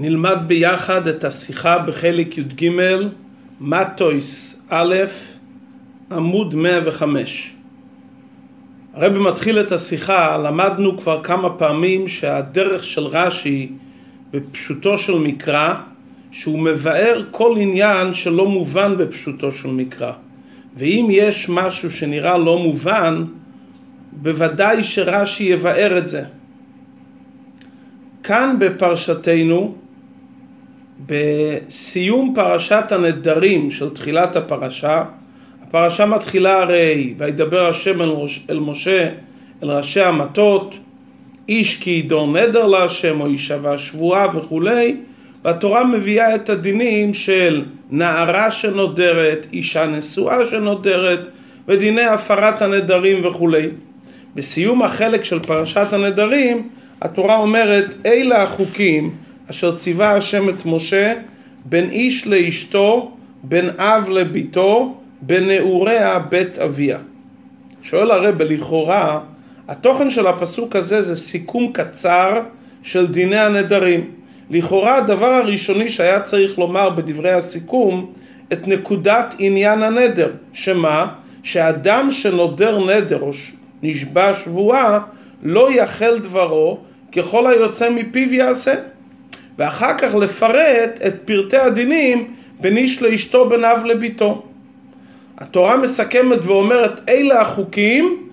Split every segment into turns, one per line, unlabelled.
נלמד ביחד את השיחה בחלק י"ג, מטויס א', עמוד 105. הרב מתחיל את השיחה, למדנו כבר כמה פעמים שהדרך של רש"י בפשוטו של מקרא, שהוא מבאר כל עניין שלא מובן בפשוטו של מקרא. ואם יש משהו שנראה לא מובן, בוודאי שרש"י יבאר את זה. כאן בפרשתנו, בסיום פרשת הנדרים של תחילת הפרשה, הפרשה מתחילה הרי וידבר השם אל, אל משה אל ראשי המטות איש כי ידור נדר להשם או יישבע שבועה וכולי והתורה מביאה את הדינים של נערה שנודרת, אישה נשואה שנודרת ודיני הפרת הנדרים וכולי. בסיום החלק של פרשת הנדרים התורה אומרת אלה החוקים אשר ציווה השם את משה בין איש לאשתו בין אב לביתו בנעוריה בית אביה. שואל הרב לכאורה התוכן של הפסוק הזה זה סיכום קצר של דיני הנדרים. לכאורה הדבר הראשוני שהיה צריך לומר בדברי הסיכום את נקודת עניין הנדר, שמה? שאדם שנודר נדר או נשבע שבועה לא יחל דברו ככל היוצא מפיו יעשה. ואחר כך לפרט את פרטי הדינים בין איש לאשתו בין אב לביתו. התורה מסכמת ואומרת אלה החוקים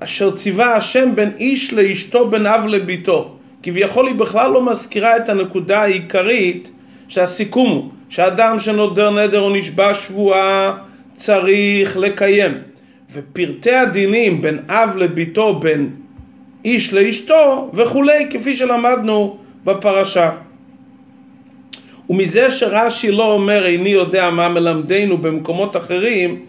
אשר ציווה השם בין איש לאשתו בין אב לביתו. כביכול היא בכלל לא מזכירה את הנקודה העיקרית שהסיכום הוא שאדם שנודר נדר או נשבע שבועה צריך לקיים ופרטי הדינים בין אב לביתו בין איש לאשתו וכולי כפי שלמדנו בפרשה. ומזה שרש"י לא אומר איני יודע מה מלמדנו במקומות אחרים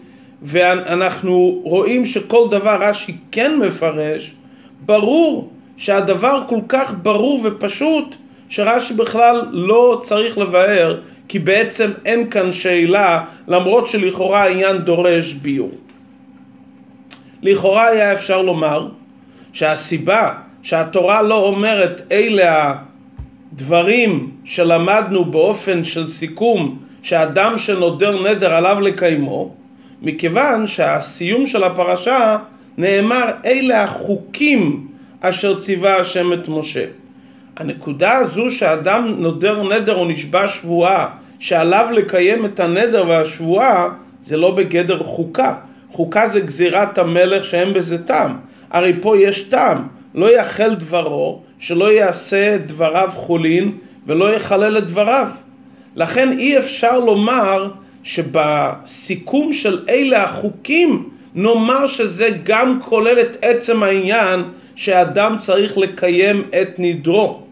ואנחנו רואים שכל דבר רש"י כן מפרש, ברור שהדבר כל כך ברור ופשוט שרש"י בכלל לא צריך לבאר כי בעצם אין כאן שאלה למרות שלכאורה העניין דורש ביור. לכאורה היה אפשר לומר שהסיבה שהתורה לא אומרת אלה הדברים שלמדנו באופן של סיכום שאדם שנודר נדר עליו לקיימו מכיוון שהסיום של הפרשה נאמר אלה החוקים אשר ציווה השם את משה. הנקודה הזו שאדם נודר נדר או נשבע שבועה שעליו לקיים את הנדר והשבועה זה לא בגדר חוקה. חוקה זה גזירת המלך שאין בזה טעם. הרי פה יש טעם. לא יחל דברו, שלא יעשה דבריו חולין ולא יחלל את דבריו. לכן אי אפשר לומר שבסיכום של אלה החוקים נאמר שזה גם כולל את עצם העניין שאדם צריך לקיים את נדרו.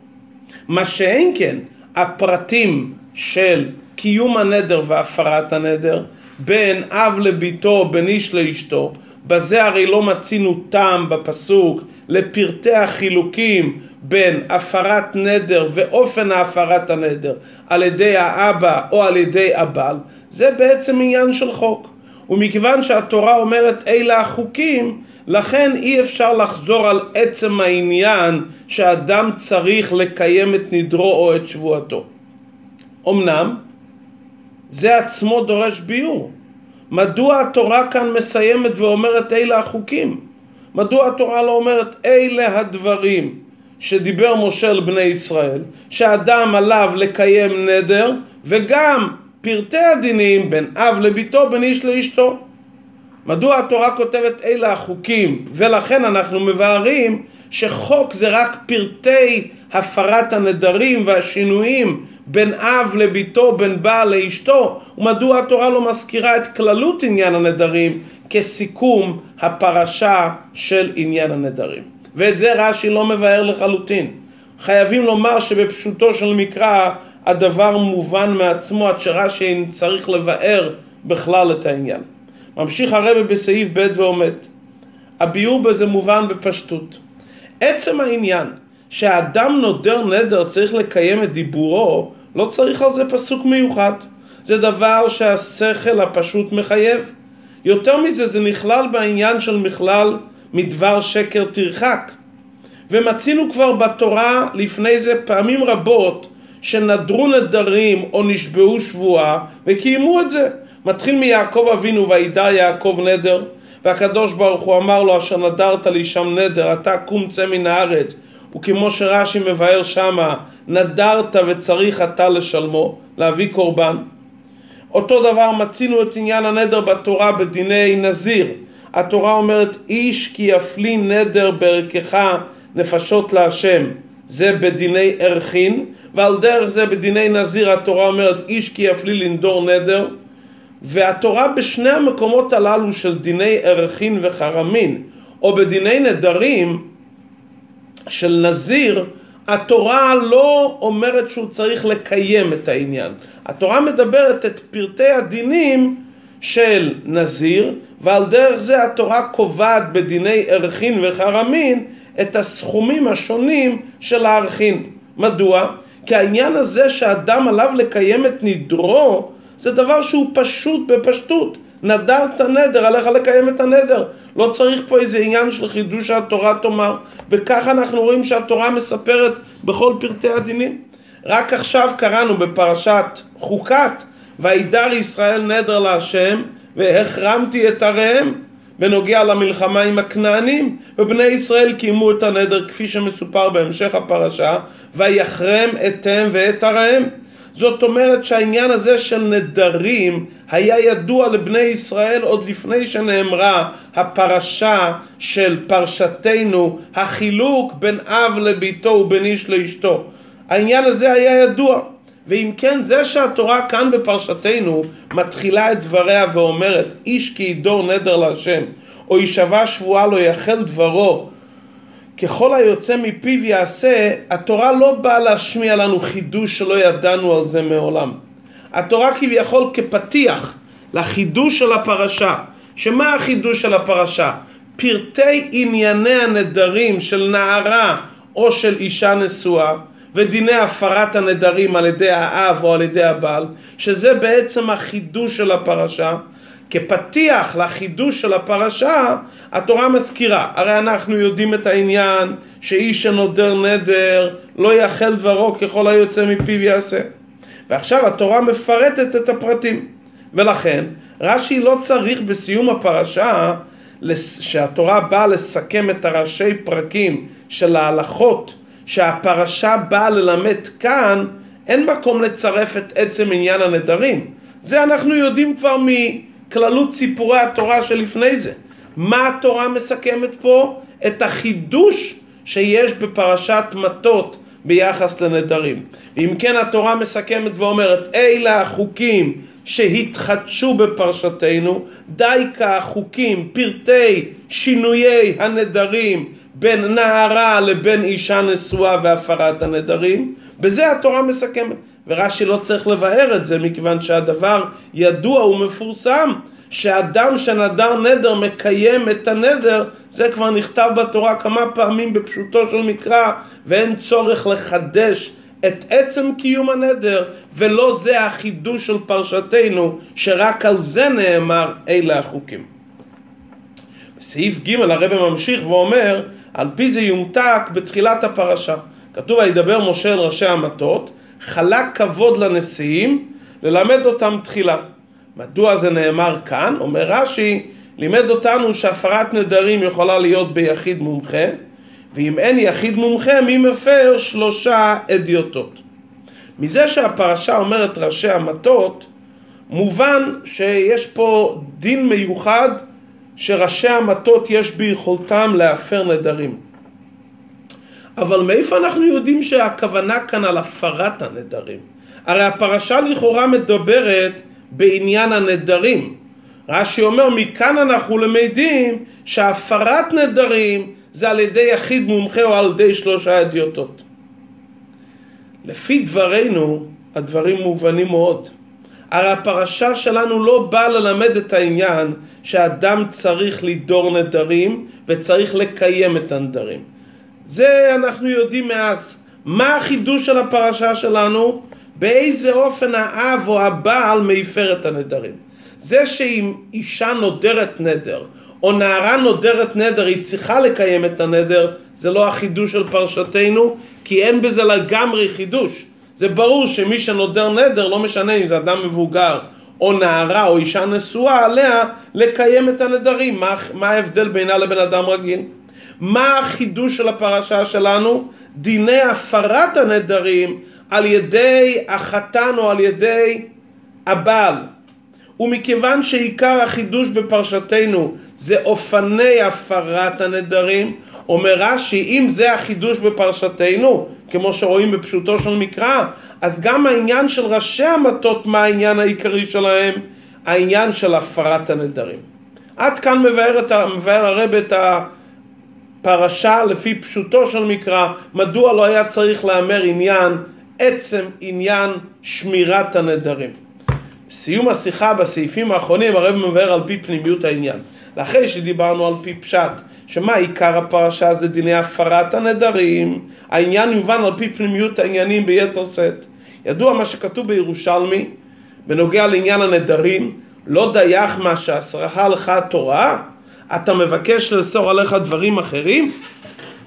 מה שאין כן, הפרטים של קיום הנדר והפרת הנדר, בין אב לביתו, בין איש לאשתו, בזה הרי לא מצינו טעם בפסוק לפרטי החילוקים בין הפרת נדר ואופן הפרת הנדר על ידי האבא או על ידי הבעל, זה בעצם עניין של חוק. ומכיוון שהתורה אומרת אלה החוקים, לכן אי אפשר לחזור על עצם העניין שאדם צריך לקיים את נדרו או את שבועתו. אמנם, זה עצמו דורש ביור. מדוע התורה כאן מסיימת ואומרת אלה החוקים? מדוע התורה לא אומרת אלה הדברים שדיבר משה על בני ישראל, שאדם עליו לקיים נדר וגם פרטי הדינים בין אב לביתו, בין איש לאשתו. מדוע התורה כותבת אלה החוקים ולכן אנחנו מבארים שחוק זה רק פרטי הפרת הנדרים והשינויים בין אב לביתו, בין בעל לאשתו, ומדוע התורה לא מזכירה את כללות עניין הנדרים כסיכום הפרשה של עניין הנדרים. ואת זה רש"י לא מבאר לחלוטין. חייבים לומר שבפשוטו של מקרא הדבר מובן מעצמו עד שרש"י צריך לבאר בכלל את העניין. ממשיך הרב בסעיף ב' ועומד. הביאור בזה מובן בפשטות. עצם העניין שהאדם נודר נדר צריך לקיים את דיבורו, לא צריך על זה פסוק מיוחד. זה דבר שהשכל הפשוט מחייב. יותר מזה, זה נכלל בעניין של מכלל מדבר שקר תרחק. ומצינו כבר בתורה לפני זה פעמים רבות שנדרו נדרים או נשבעו שבועה וקיימו את זה. מתחיל מיעקב אבינו וידע יעקב נדר והקדוש ברוך הוא אמר לו אשר נדרת לי שם נדר אתה קום צא מן הארץ וכמו שרש"י מבאר שמה נדרת וצריך אתה לשלמו להביא קורבן. אותו דבר מצינו את עניין הנדר בתורה בדיני נזיר. התורה אומרת איש כי יפלי נדר בערכך נפשות להשם זה בדיני ערכין. ועל דרך זה בדיני נזיר התורה אומרת איש כי יפלי לנדור נדר והתורה בשני המקומות הללו של דיני ערכין וחרמין או בדיני נדרים של נזיר התורה לא אומרת שהוא צריך לקיים את העניין. התורה מדברת את פרטי הדינים של נזיר ועל דרך זה התורה קובעת בדיני ערכין וחרמין את הסכומים השונים של הערכין. מדוע? כי העניין הזה שאדם עליו לקיים את נדרו זה דבר שהוא פשוט בפשטות. נדרת נדר, עליך לקיים את הנדר. לא צריך פה איזה עניין של חידוש שהתורה תאמר. וככה אנחנו רואים שהתורה מספרת בכל פרטי הדינים. רק עכשיו קראנו בפרשת חוקת, וידר ישראל נדר להשם, והחרמתי את עריהם. בנוגע למלחמה עם הכנענים, ובני ישראל קיימו את הנדר כפי שמסופר בהמשך הפרשה, ויחרם אתם ואת עריהם. זאת אומרת שהעניין הזה של נדרים היה ידוע לבני ישראל עוד לפני שנאמרה הפרשה של פרשתנו, החילוק בין אב לביתו ובין איש לאשתו. העניין הזה היה ידוע. ואם כן, זה שהתורה כאן בפרשתנו מתחילה את דבריה ואומרת איש כי ידור נדר להשם או יישבע שבועה לא יחל דברו ככל היוצא מפיו יעשה, התורה לא באה להשמיע לנו חידוש שלא ידענו על זה מעולם. התורה כביכול כפתיח לחידוש של הפרשה. שמה החידוש של הפרשה? פרטי ענייני הנדרים של נערה או של אישה נשואה ודיני הפרת הנדרים על ידי האב או על ידי הבעל, שזה בעצם החידוש של הפרשה. כפתיח לחידוש של הפרשה, התורה מזכירה. הרי אנחנו יודעים את העניין שאיש שנודר נדר לא יאכל דברו ככל היוצא מפיו יעשה. ועכשיו התורה מפרטת את הפרטים. ולכן רש"י לא צריך בסיום הפרשה שהתורה באה לסכם את הראשי פרקים של ההלכות שהפרשה באה ללמד כאן, אין מקום לצרף את עצם עניין הנדרים. זה אנחנו יודעים כבר מכללות סיפורי התורה שלפני זה. מה התורה מסכמת פה? את החידוש שיש בפרשת מטות ביחס לנדרים. אם כן התורה מסכמת ואומרת אלה החוקים שהתחדשו בפרשתנו, די כחוקים, פרטי שינויי הנדרים בין נערה לבין אישה נשואה והפרת הנדרים, בזה התורה מסכמת. ורש"י לא צריך לבאר את זה מכיוון שהדבר ידוע ומפורסם שאדם שנדר נדר מקיים את הנדר זה כבר נכתב בתורה כמה פעמים בפשוטו של מקרא ואין צורך לחדש את עצם קיום הנדר ולא זה החידוש של פרשתנו שרק על זה נאמר אלה החוקים. בסעיף ג' הרב ממשיך ואומר על פי זה יומתק בתחילת הפרשה. כתוב וידבר משה אל ראשי המטות חלק כבוד לנשיאים ללמד אותם תחילה. מדוע זה נאמר כאן? אומר רש"י לימד אותנו שהפרת נדרים יכולה להיות ביחיד מומחה ואם אין יחיד מומחה מי מפר שלושה אדיוטות. מזה שהפרשה אומרת ראשי המטות מובן שיש פה דין מיוחד שראשי המטות יש ביכולתם להפר נדרים. אבל מאיפה אנחנו יודעים שהכוונה כאן על הפרת הנדרים? הרי הפרשה לכאורה מדברת בעניין הנדרים. רש"י אומר מכאן אנחנו למדים שהפרת נדרים זה על ידי יחיד מומחה או על ידי שלושה אדיוטות. לפי דברינו הדברים מובנים מאוד. הרי הפרשה שלנו לא באה ללמד את העניין שאדם צריך לדור נדרים וצריך לקיים את הנדרים. זה אנחנו יודעים מאז. מה החידוש של הפרשה שלנו? באיזה אופן האב או הבעל מפר את הנדרים. זה שאם אישה נודרת נדר או נערה נודרת נדר היא צריכה לקיים את הנדר זה לא החידוש של פרשתנו כי אין בזה לגמרי חידוש זה ברור שמי שנודר נדר, לא משנה אם זה אדם מבוגר או נערה או אישה נשואה, עליה לקיים את הנדרים. מה, מה ההבדל בינה לבין אדם רגיל? מה החידוש של הפרשה שלנו? דיני הפרת הנדרים על ידי החתן או על ידי הבעל. ומכיוון שעיקר החידוש בפרשתנו זה אופני הפרת הנדרים, אומר רש"י, אם זה החידוש בפרשתנו, כמו שרואים בפשוטו של מקרא, אז גם העניין של ראשי המטות, מה העניין העיקרי שלהם? העניין של הפרת הנדרים. עד כאן מבאר, מבאר הרב את הפרשה לפי פשוטו של מקרא, מדוע לא היה צריך להמר עניין, עצם עניין שמירת הנדרים. בסיום השיחה בסעיפים האחרונים הרב מבאר על פי פנימיות העניין. לאחרי שדיברנו על פי פשט, שמה עיקר הפרשה זה דיני הפרת הנדרים, העניין יובן על פי פנימיות העניינים ביתר שאת. ידוע מה שכתוב בירושלמי בנוגע לעניין הנדרים, לא דייך מה שאסרה לך התורה, אתה מבקש לאסור עליך דברים אחרים?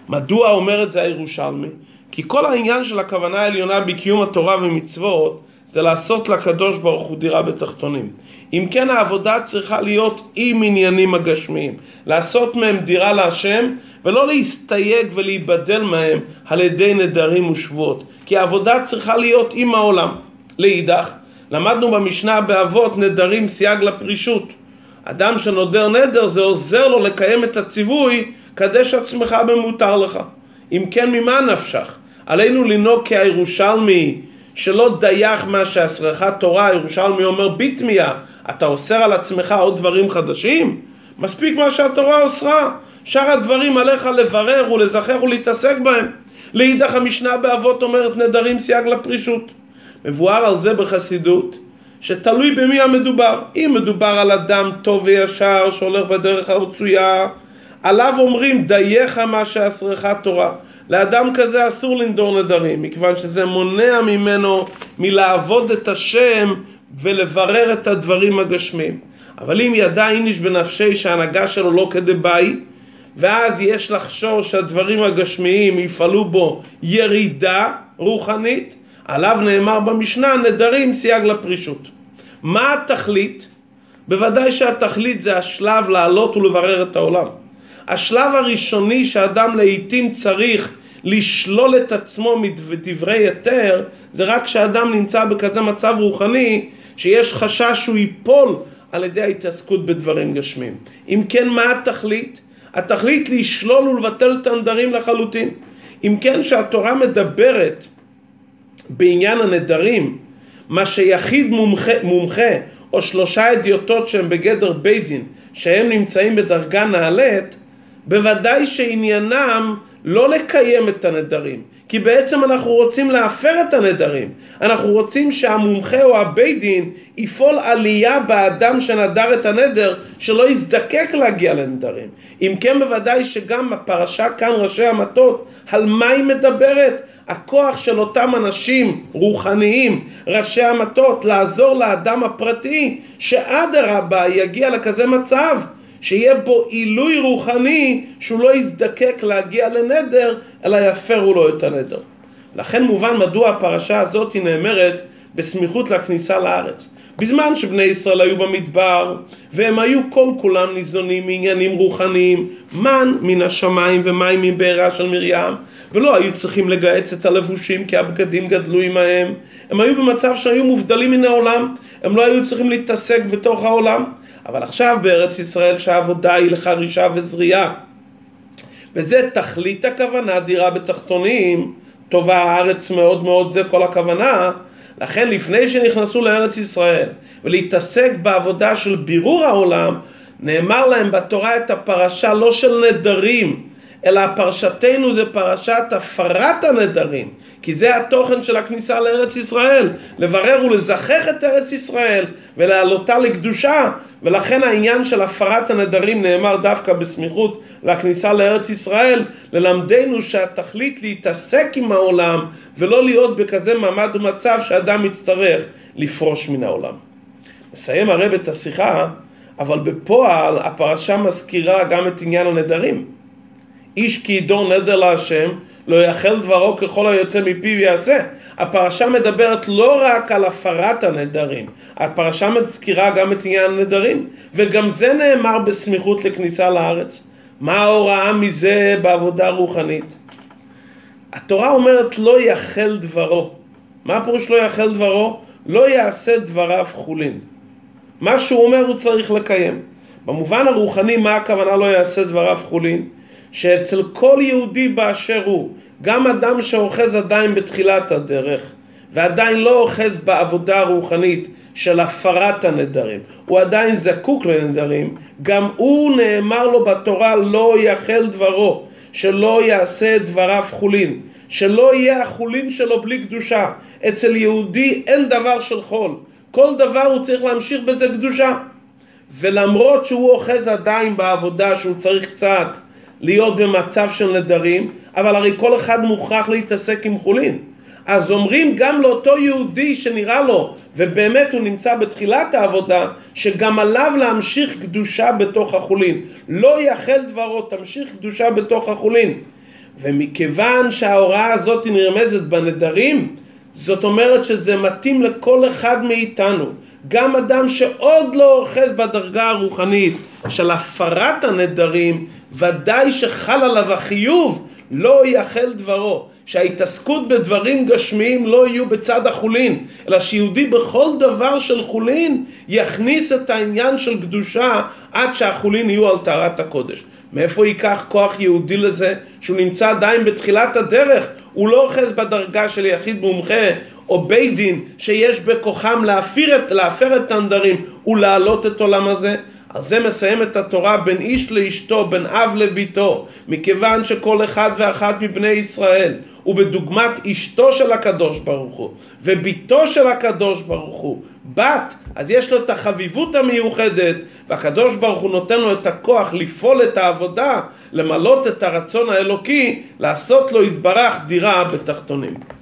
מדוע אומר את זה הירושלמי? כי כל העניין של הכוונה העליונה בקיום התורה ומצוות זה לעשות לקדוש ברוך הוא דירה בתחתונים. אם כן העבודה צריכה להיות עם עניינים הגשמיים, לעשות מהם דירה להשם ולא להסתייג ולהיבדל מהם על ידי נדרים ושבועות, כי העבודה צריכה להיות עם העולם. לאידך, למדנו במשנה באבות נדרים סייג לפרישות. אדם שנודר נדר זה עוזר לו לקיים את הציווי קדש עצמך במותר לך. אם כן ממה נפשך? עלינו לנהוג כהירושלמי שלא דייך מה שאסרך תורה, ירושלמי אומר ביטמיה, אתה אוסר על עצמך עוד דברים חדשים? מספיק מה שהתורה אוסרה. שאר הדברים עליך לברר ולזכר ולהתעסק בהם. לאידך המשנה באבות אומרת נדרים סייג לפרישות. מבואר על זה בחסידות, שתלוי במי המדובר. אם מדובר על אדם טוב וישר שהולך בדרך הרצויה, עליו אומרים דייך מה שאסרך תורה. לאדם כזה אסור לנדור נדרים, מכיוון שזה מונע ממנו מלעבוד את השם ולברר את הדברים הגשמיים. אבל אם ידע איניש בנפשי שההנהגה שלו לא כדבעי, ואז יש לחשור שהדברים הגשמיים יפעלו בו ירידה רוחנית, עליו נאמר במשנה נדרים סייג לפרישות. מה התכלית? בוודאי שהתכלית זה השלב לעלות ולברר את העולם. השלב הראשוני שאדם לעיתים צריך לשלול את עצמו מדברי היתר זה רק כשאדם נמצא בכזה מצב רוחני שיש חשש שהוא ייפול על ידי ההתעסקות בדברים גשמים. אם כן, מה התכלית? התכלית לשלול ולבטל את הנדרים לחלוטין. אם כן, שהתורה מדברת בעניין הנדרים, מה שיחיד מומחה, מומחה או שלושה אדיוטות שהם בגדר בית דין, שהם נמצאים בדרגה נעלית, בוודאי שעניינם לא לקיים את הנדרים, כי בעצם אנחנו רוצים להפר את הנדרים. אנחנו רוצים שהמומחה או הבית דין יפעול עלייה באדם שנדר את הנדר, שלא יזדקק להגיע לנדרים. אם כן בוודאי שגם הפרשה כאן ראשי המטות, על מה היא מדברת? הכוח של אותם אנשים רוחניים, ראשי המטות, לעזור לאדם הפרטי, שאדרבה יגיע לכזה מצב שיהיה בו עילוי רוחני שהוא לא יזדקק להגיע לנדר אלא יפרו לו את הנדר. לכן מובן מדוע הפרשה הזאת היא נאמרת בסמיכות לכניסה לארץ. בזמן שבני ישראל היו במדבר והם היו כל כולם ניזונים מעניינים רוחניים, מן מן השמיים ומים מבעירה של מרים ולא היו צריכים לגהץ את הלבושים כי הבגדים גדלו עמהם הם היו במצב שהיו מובדלים מן העולם הם לא היו צריכים להתעסק בתוך העולם אבל עכשיו בארץ ישראל שהעבודה היא לחרישה וזריעה. וזה תכלית הכוונה דירה בתחתונים. טובה הארץ מאוד מאוד זה כל הכוונה. לכן לפני שנכנסו לארץ ישראל ולהתעסק בעבודה של בירור העולם נאמר להם בתורה את הפרשה לא של נדרים אלא פרשתנו זה פרשת הפרת הנדרים כי זה התוכן של הכניסה לארץ ישראל לברר ולזכח את ארץ ישראל ולהעלותה לקדושה ולכן העניין של הפרת הנדרים נאמר דווקא בסמיכות לכניסה לארץ ישראל ללמדנו שהתכלית להתעסק עם העולם ולא להיות בכזה מעמד ומצב שאדם יצטרך לפרוש מן העולם. מסיים הרב את השיחה אבל בפועל הפרשה מזכירה גם את עניין הנדרים איש כי ידור נדר להשם לא יאכל דברו ככל היוצא מפיו יעשה. הפרשה מדברת לא רק על הפרת הנדרים, הפרשה מזכירה גם את עניין הנדרים, וגם זה נאמר בסמיכות לכניסה לארץ. מה ההוראה מזה בעבודה רוחנית? התורה אומרת לא יאכל דברו. מה הפירוש לא יאכל דברו? לא יעשה דבריו חולין. מה שהוא אומר הוא צריך לקיים. במובן הרוחני מה הכוונה לא יעשה דבריו חולין? שאצל כל יהודי באשר הוא, גם אדם שאוחז עדיין בתחילת הדרך ועדיין לא אוחז בעבודה הרוחנית של הפרת הנדרים, הוא עדיין זקוק לנדרים, גם הוא נאמר לו בתורה לא יחל דברו, שלא יעשה דבריו חולין, שלא יהיה החולין שלו בלי קדושה. אצל יהודי אין דבר של חול, כל דבר הוא צריך להמשיך בזה קדושה. ולמרות שהוא אוחז עדיין בעבודה שהוא צריך קצת להיות במצב של נדרים, אבל הרי כל אחד מוכרח להתעסק עם חולין. אז אומרים גם לאותו יהודי שנראה לו, ובאמת הוא נמצא בתחילת העבודה, שגם עליו להמשיך קדושה בתוך החולין. לא יחל דברו, תמשיך קדושה בתוך החולין. ומכיוון שההוראה הזאת נרמזת בנדרים, זאת אומרת שזה מתאים לכל אחד מאיתנו. גם אדם שעוד לא אוחז בדרגה הרוחנית של הפרת הנדרים, ודאי שחל עליו החיוב לא יחל דברו. שההתעסקות בדברים גשמיים לא יהיו בצד החולין, אלא שיהודי בכל דבר של חולין יכניס את העניין של קדושה עד שהחולין יהיו על טהרת הקודש. מאיפה ייקח כוח יהודי לזה שהוא נמצא עדיין בתחילת הדרך? הוא לא אוחז בדרגה של יחיד מומחה או בית דין שיש בכוחם להפר את, להפר את הנדרים ולהעלות את עולם הזה. על זה מסיים את התורה בין איש לאשתו, בין אב לביתו, מכיוון שכל אחד ואחת מבני ישראל הוא בדוגמת אשתו של הקדוש ברוך הוא וביתו של הקדוש ברוך הוא, בת, אז יש לו את החביבות המיוחדת והקדוש ברוך הוא נותן לו את הכוח לפעול את העבודה, למלות את הרצון האלוקי, לעשות לו יתברך דירה בתחתונים.